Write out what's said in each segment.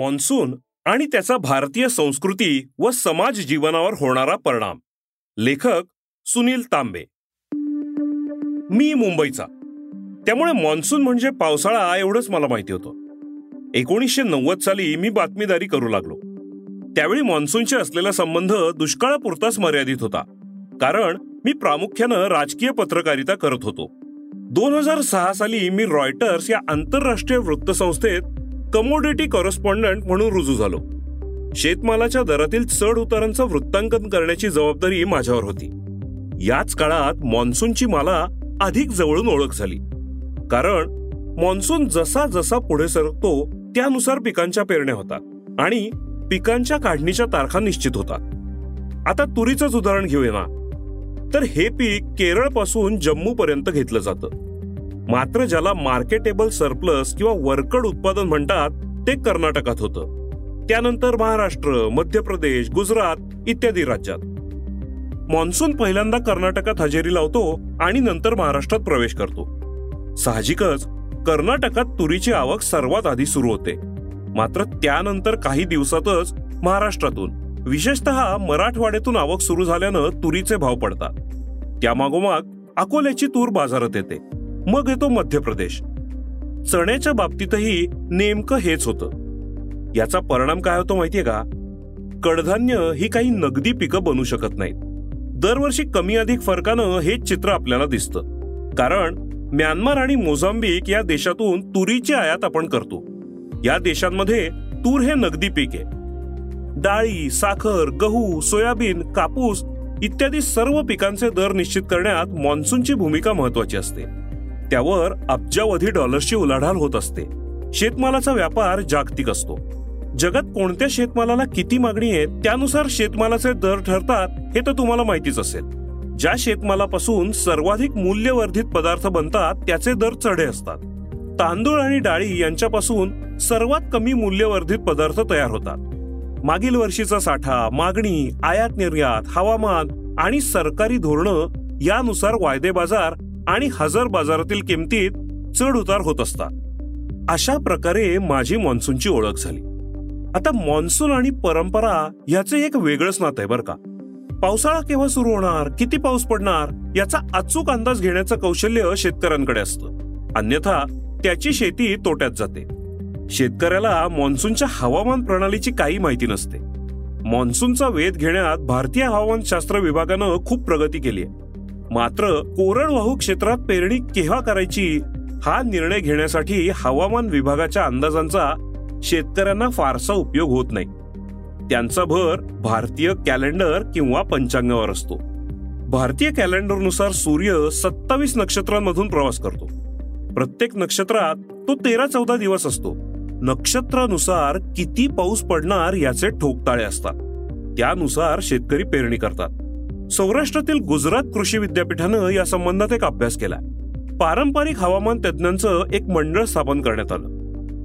Monsoon आणि त्याचा भारतीय संस्कृती व समाज जीवनावर होणारा परिणाम. लेखक सुनील तांबे. मी मुंबईचा. त्यामुळे मान्सून म्हणजे पावसाळा एवढंच मला माहिती होतं. एकोणीसशे नव्वद साली मी बातमीदारी करू लागलो. त्यावेळी मान्सूनशी असलेला संबंध दुष्काळापुरताच मर्यादित होता. कारण मी प्रामुख्यानं राजकीय पत्रकारिता करत होतो. दोन हजार सहा साली मी रॉयटर्स या आंतरराष्ट्रीय वृत्तसंस्थेत कमोडिटी कॉरेस्पॉन्डंट म्हणून रुजू झालो. शेतमालाच्या दरातील चढ उतारांचं वृत्तांकन करण्याची जबाबदारी माझ्यावर होती. याच काळात मान्सूनची मला अधिक जवळून ओळख झाली. कारण मान्सून जसा जसा पुढे सरकतो त्यानुसार पिकांच्या पेरण्या होतात आणि पिकांच्या काढणीच्या तारखा निश्चित होतात. आता तुरीचंच उदाहरण घेऊया ना. तर हे पीक केरळपासून जम्मू पर्यंत घेतलं जातं. मात्र ज्याला मार्केटेबल सरप्लस किंवा वर्कड उत्पादन म्हणतात ते कर्नाटकात होतं. त्यानंतर महाराष्ट्र मध्य प्रदेश गुजरात इत्यादी राज्यात. मान्सून पहिल्यांदा कर्नाटकात हजेरी लावतो आणि नंतर महाराष्ट्रात प्रवेश करतो. साहजिकच कर्नाटकात तुरीची आवक सर्वात आधी सुरू होते. मात्र त्यानंतर काही दिवसातच महाराष्ट्रातून विशेषतः मराठवाड्यातून आवक सुरू झाल्यानं तुरीचे भाव पडतात. त्यामागोमाग अकोल्याची तूर बाजारात येते. मग येतो मध्य प्रदेश. चण्याच्या बाबतीतही नेमकं हेच होतं. याचा परिणाम काय होतो माहितीये का? कडधान्य ही काही नगदी पिकं बनू शकत नाहीत. दरवर्षी कमी अधिक फरकानं हेच चित्र आपल्याला दिसतं. कारण म्यानमार आणि मोझांबिक या देशातून तुरीची आयात आपण करतो. या देशांमध्ये तूर हे नगदी पीक आहे. डाळी साखर गहू सोयाबीन कापूस इत्यादी सर्व पिकांचे दर निश्चित करण्यात मान्सूनची भूमिका महत्वाची असते. त्यावर अब्जावधी डॉलर्सची उलाढाल होत असते. शेतमालाचा व्यापार जागतिक असतो. जगात कोणत्या शेतमालाला किती मागणी आहे त्यानुसार शेतमालाचे दर ठरतात हे तर तुम्हाला माहितीच असेल. ज्या शेतमालापासून सर्वाधिक मूल्यवर्धित पदार्थ बनतात त्याचे दर चढे असतात. तांदूळ आणि डाळी यांच्यापासून सर्वात कमी मूल्यवर्धित पदार्थ तयार होतात. मागील वर्षीचा साठा मागणी आयात निर्यात हवामान आणि सरकारी धोरणं यानुसार वायदे बाजार आणि हजर बाजारातील किमतीत चढ उतार होत असतात. अशा प्रकारे माझी मान्सूनची ओळख झाली. आता मान्सून आणि परंपरा याचे एक वेगळंच नातं आहे बरं का. पावसाळा केव्हा सुरू होणार किती पाऊस पडणार याचा अचूक अंदाज घेण्याचं कौशल्य शेतकऱ्यांकडे असतं. अन्यथा त्याची शेती तोट्यात जाते. शेतकऱ्याला मान्सूनच्या हवामान प्रणालीची काही माहिती नसते. मान्सूनचा वेध घेण्यात भारतीय हवामानशास्त्र विभागानं खूप प्रगती केली आहे. मात्र कोरडवाहू क्षेत्रात पेरणी केव्हा करायची हा निर्णय घेण्यासाठी हवामान विभागाच्या अंदाजांचा शेतकऱ्यांना फारसा उपयोग होत नाही. त्यांचा भर भारतीय कॅलेंडर किंवा पंचांगावर असतो. भारतीय कॅलेंडरनुसार सूर्य सत्तावीस नक्षत्रांमधून प्रवास करतो. प्रत्येक नक्षत्रात तो तेरा चौदा दिवस असतो. नक्षत्रानुसार किती पाऊस पडणार याचे ठोकताळे असतात. त्यानुसार शेतकरी पेरणी करतात. सौराष्ट्रातील गुजरात कृषी विद्यापीठानं या संबंधात एक अभ्यास केला. पारंपरिक हवामान तज्ज्ञांचं एक मंडळ स्थापन करण्यात आलं.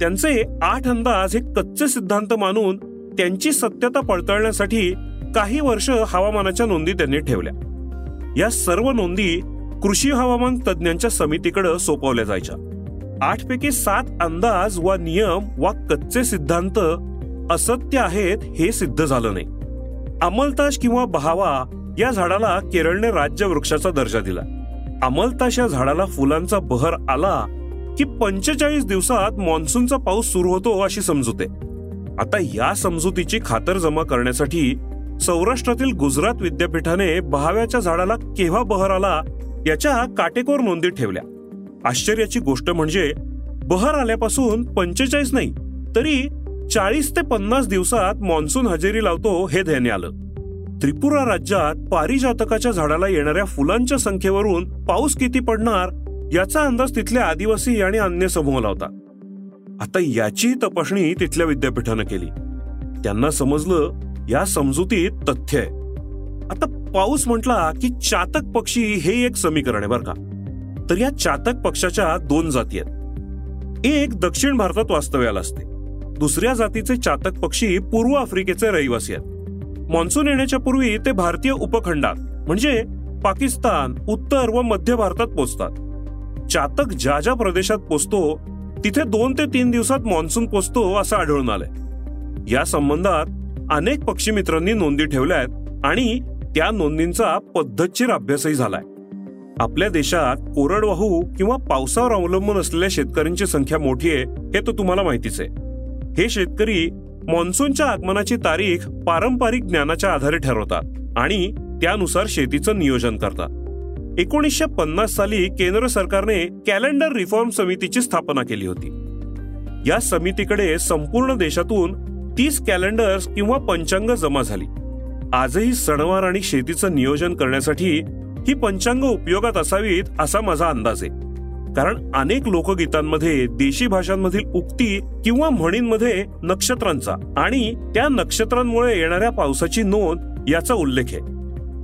त्यांचे आठ अंदाज हे कच्चे सिद्धांत मानून त्यांची सत्यता पडताळण्यासाठी काही वर्ष हवामानाच्या नोंदी त्यांनी ठेवल्या. या सर्व नोंदी कृषी हवामान तज्ज्ञांच्या समितीकडे सोपवल्या जायच्या. आठ पैकी सात अंदाज वा नियम वा कच्चे सिद्धांत असत्य आहेत हे सिद्ध झालं नाही. अंमलताज किंवा बहावा या झाडाला केरळने राज्य वृक्षाचा दर्जा दिला. अमलताश या झाडाला फुलांचा बहर आला की पंचेचाळीस दिवसात मान्सूनचा पाऊस सुरू होतो अशी समजूते. आता या समजुतीची खातर जमा करण्यासाठी सौराष्ट्रातील गुजरात विद्यापीठाने बहाव्याच्या झाडाला केव्हा बहर आला याच्या काटेकोर नोंदी ठेवल्या. आश्चर्याची गोष्ट म्हणजे बहर आल्यापासून पंचेचाळीस नाही तरी चाळीस ते पन्नास दिवसात मान्सून हजेरी लावतो हे ध्यानी आलं. त्रिपुरा राज्यात पारिजातकाच्या झाडाला येणाऱ्या फुलांच्या संख्येवरून पाऊस किती पडणार याचा अंदाज तिथल्या आदिवासी आणि अन्य समूहाला होता आता याची तपासणी तिथल्या विद्यापीठानं केली. त्यांना समजलं या समजुतीत तथ्य आहे. आता पाऊस म्हटला की चातक पक्षी हे एक समीकरण आहे बरं का. तर या चातक पक्षाच्या दोन जाती आहेत. एक दक्षिण भारतात वास्तव्याला असते. दुसऱ्या जातीचे चातक पक्षी पूर्व आफ्रिकेचे रहिवासी आहेत. मान्सून येण्याच्या पूर्वी ते भारतीय उपखंडात म्हणजे पाकिस्तान उत्तर व मध्य भारतात पोचतात. चातक ज्या ज्या प्रदेशात पोचतो तिथे दोन ते तीन दिवसात मान्सून पोचतो असं आढळून आलंय. या संबंधात अनेक पक्षी मित्रांनी नोंदी ठेवल्या आहेत आणि त्या नोंदींचा पद्धतशीर अभ्यासही झालाय. आपल्या देशात कोरडवाहू किंवा पावसावर अवलंबून असलेल्या शेतकऱ्यांची संख्या मोठी आहे हे तर तुम्हाला माहितीच आहे. हे शेतकरी मान्सूनच्या आगमनाची तारीख पारंपरिक ज्ञानाच्या आधारे ठरवतात आणि त्यानुसार शेतीचं नियोजन करतात. एकोणीसशे पन्नास साली केंद्र सरकारने कॅलेंडर रिफॉर्म समितीची स्थापना केली होती. या समितीकडे संपूर्ण देशातून तीस कॅलेंडर्स किंवा पंचांग जमा झाली. आजही सणवार आणि शेतीचं नियोजन करण्यासाठी ही पंचांग उपयोगात असावीत असा माझा अंदाज आहे. कारण अनेक लोकगीतांमध्ये देशी भाषांमधील उक्ती किंवा म्हणींमध्ये नक्षत्रांचा आणि त्या नक्षत्रांमुळे येणाऱ्या पावसाची नोंद याचा उल्लेख आहे.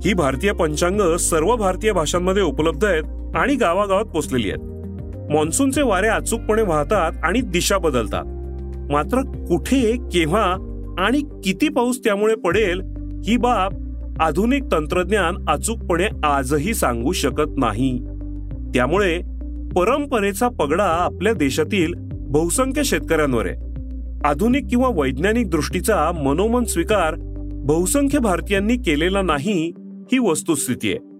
ही भारतीय पंचांग सर्व भारतीय भाषांमध्ये उपलब्ध आहेत आणि गावागावात पोचलेली आहेत. मान्सूनचे वारे अचूकपणे वाहतात आणि दिशा बदलतात. मात्र कुठे केव्हा आणि किती पाऊस त्यामुळे पडेल ही बाब आधुनिक तंत्रज्ञान अचूकपणे आजही सांगू शकत नाही. त्यामुळे परंपरेचा पगडा आपल्या देशातील बहुसंख्य शेतकऱ्यांवर आहे. आधुनिक किंवा वैज्ञानिक दृष्टीचा मनोमन स्वीकार बहुसंख्य भारतीयांनी केलेला नाही ही वस्तुस्थिती आहे.